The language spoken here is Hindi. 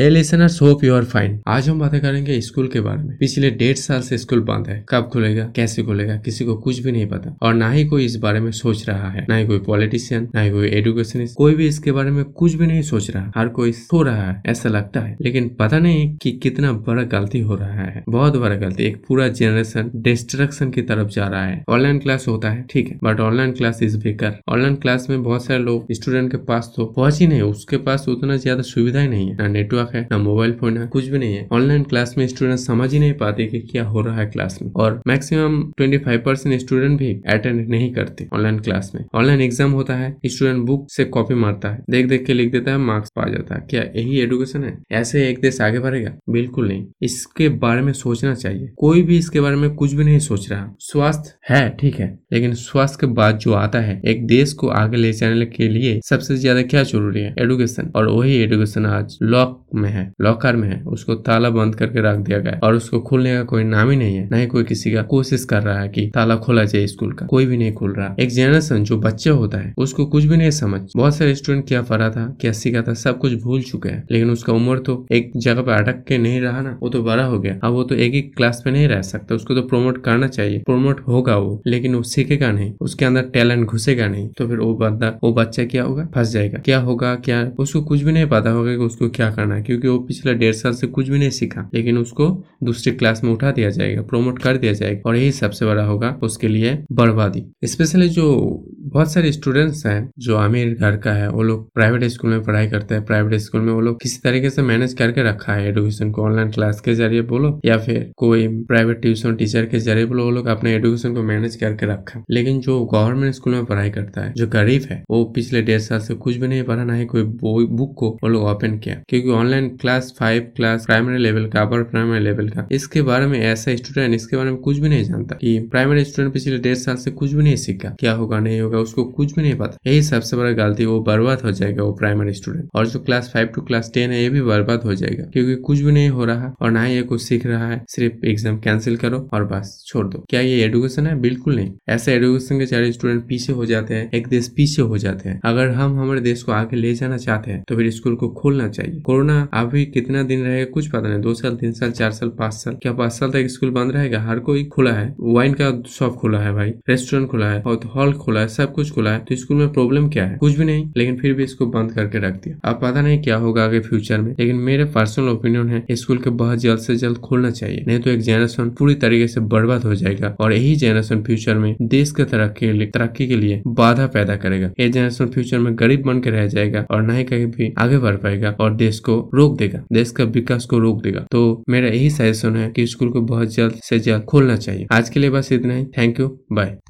A listeners hope you are fine आज हम बातें करेंगे स्कूल के बारे में। पिछले डेढ़ साल से स्कूल बंद है। कब खुलेगा? कैसे खुलेगा? किसी को कुछ भी नहीं पता। और ना ही कोई इस बारे में सोच रहा है। ना ही कोई पॉलिटिशियन ना ही कोई एडुकेशनिस्ट कोई भी इसके बारे में कुछ भी नहीं सोच रहा। हर कोई सो रहा है, ऐसा लगता है। लेकिन पता नहीं कि कितना बड़ा गलती हो रहा है। बहुत बड़ा गलती। एक पूरा जनरेशन डिस्ट्रक्शन की तरफ़ जा रहा है। ऑनलाइन क्लास होता है, ठीक है। बट ऑनलाइन क्लास इज़ बेकार ऑनलाइन क्लास में बहुत सारे लोग स्टूडेंट के पास तो पहुँच ही नहीं। उसके पास उतना ज़्यादा सुविधा ही नहीं है। ना नेटवर्क है, ना मोबाइल फ़ोन है, कुछ भी नहीं है। ऑनलाइन क्लास में स्टूडेंट समझ ही नहीं पाते कि क्या हो रहा है क्लास में। और मैक्सिमम 25 परसेंट स्टूडेंट भी अटेंड नहीं करते ऑनलाइन क्लास में। ऑनलाइन एग्ज़ाम होता है स्टूडेंट बुक से कॉपी मारता है। देख देख के लिख देता है मार्क्स पा जाता है। क्या यही एडुकेशन है? ऐसे एक देश आगे बढ़ेगा? बिल्कुल नहीं। इसके बारे में सोचना चाहिए। कोई भी इसके बारे में कुछ भी नहीं सोच रहा। स्वास्थ्य है, ठीक है। लेकिन स्वास्थ्य के बाद जो आता है, एक देश को आगे ले जाने के लिए सबसे ज़्यादा क्या ज़रूरी है? एडुकेशन और वही एडुकेशन आज लॉक में है लॉकर में है, उसको ताला बंद करके रख दिया गया और उसको खोलने का कोई नाम ही नहीं है, न ही कोई किसी का कोशिश कर रहा है कि ताला खोला जाए स्कूल का, कोई भी नहीं खोल रहा। एक जनरेशन जो बच्चे होता है, उसको कुछ भी नहीं समझ। बहुत सारे स्टूडेंट क्या पढ़ा था, क्या सीखा था, सब कुछ भूल चुके हैं, लेकिन उसका उम्र तो एक जगह पे अटक के नहीं रहा ना, वो तो बड़ा हो गया। अब वो तो एक ही क्लास पे नहीं रह सकता, उसको तो प्रोमोट करना चाहिए प्रोमोट होगा वो, लेकिन वो सीखेगा नहीं, उसके अंदर टैलेंट घुसेगा नहीं तो फिर वो बंदा, वो बच्चा क्या होगा, फंस जाएगा। क्या होगा, क्या, उसको कुछ भी नहीं पता होगा कि उसको क्या करना है। क्योंकि वो पिछले डेढ़ साल से कुछ भी नहीं सीखा, लेकिन उसको दूसरी क्लास में उठा दिया जाएगा प्रोमोट कर दिया जाएगा, और यही सबसे बड़ा होगा उसके लिए बर्बादी। स्पेशली जो बहुत सारे स्टूडेंट्स हैं, जो अमीर घर का है, वो लोग प्राइवेट स्कूल में पढ़ाई करते हैं प्राइवेट स्कूल में वो लोग किसी तरीके से मैनेज करके रखा है एडुकेशन को ऑनलाइन क्लास के ज़रिए बोलो, या फिर कोई प्राइवेट ट्यूशन टीचर के ज़रिए बोलो, वो लोग अपने एडुकेशन को मैनेज करके रखा लेकिन जो गवर्नमेंट स्कूल में पढ़ाई करता है, जो गरीब है, वो पिछले डेढ़ साल से कुछ भी नहीं पढ़ा, ना ही कोई बुक को वो लोग ओपन किया, क्योंकि online class five class primary level का अपर प्राइमरी लेवल का। इसके बारे में ऐसा स्टूडेंट इसके बारे में कुछ भी नहीं जानता कि प्राइमरी स्टूडेंट पिछले डेढ़ साल से कुछ भी नहीं सीखा। क्या होगा, नहीं होगा, उसको कुछ भी नहीं पता। यही सबसे बड़ा गलती, वो बर्बाद हो जाएगा वो प्राइमरी स्टूडेंट और जो class five to class ten है, ये भी बर्बाद हो जाएगा, क्योंकि कुछ भी नहीं हो रहा और ना ही ये कुछ सीख रहा है। सिर्फ़ एग्ज़ाम कैंसिल करो और बस छोड़ दो। क्या ये एडुकेशन है? बिल्कुल नहीं। ऐसे एडुकेशन के चार स्टूडेंट पीछे हो जाते हैं, एक देश पीछे हो जाते हैं। अगर हम हमारे देश को आगे ले जाना चाहते हैं तो फिर स्कूल को खोलना चाहिए। कोरोना अभी कितना दिन रहेगा कुछ पता नहीं, दो साल, तीन साल, चार साल, पाँच साल, क्या पाँच साल तक स्कूल बंद रहेगा? हर कोई खुला है। वाइन का शॉप खुला है भाई रेस्टोरेंट खुला है, और हॉल खुला है, सब कुछ खुला है। तो स्कूल में प्रॉब्लम क्या है? कुछ भी नहीं, लेकिन फिर भी इसको बंद करके रख दिया। अब पता नहीं क्या होगा आगे फ्यूचर में, लेकिन मेरे पर्सनल ओपिनियन है, स्कूल के बहुत जल्द से जल्द खोलना चाहिए। नहीं तो एक जनरेशन पूरी तरीके से बर्बाद हो जाएगा, और यही जनरेशन फ्यूचर में देश के तरक्की तरक्की के लिए बाधा पैदा करेगा। ये जनरेशन फ्यूचर में गरीब बन के रह जाएगा, और न ही कहीं भी आगे बढ़ पाएगा, और देश को रोक देगा, देश का विकास को रोक देगा। तो मेरा यही सजेशन है कि स्कूल को बहुत जल्द से जल्द खोलना चाहिए। आज के लिए बस इतना ही। Thank you bye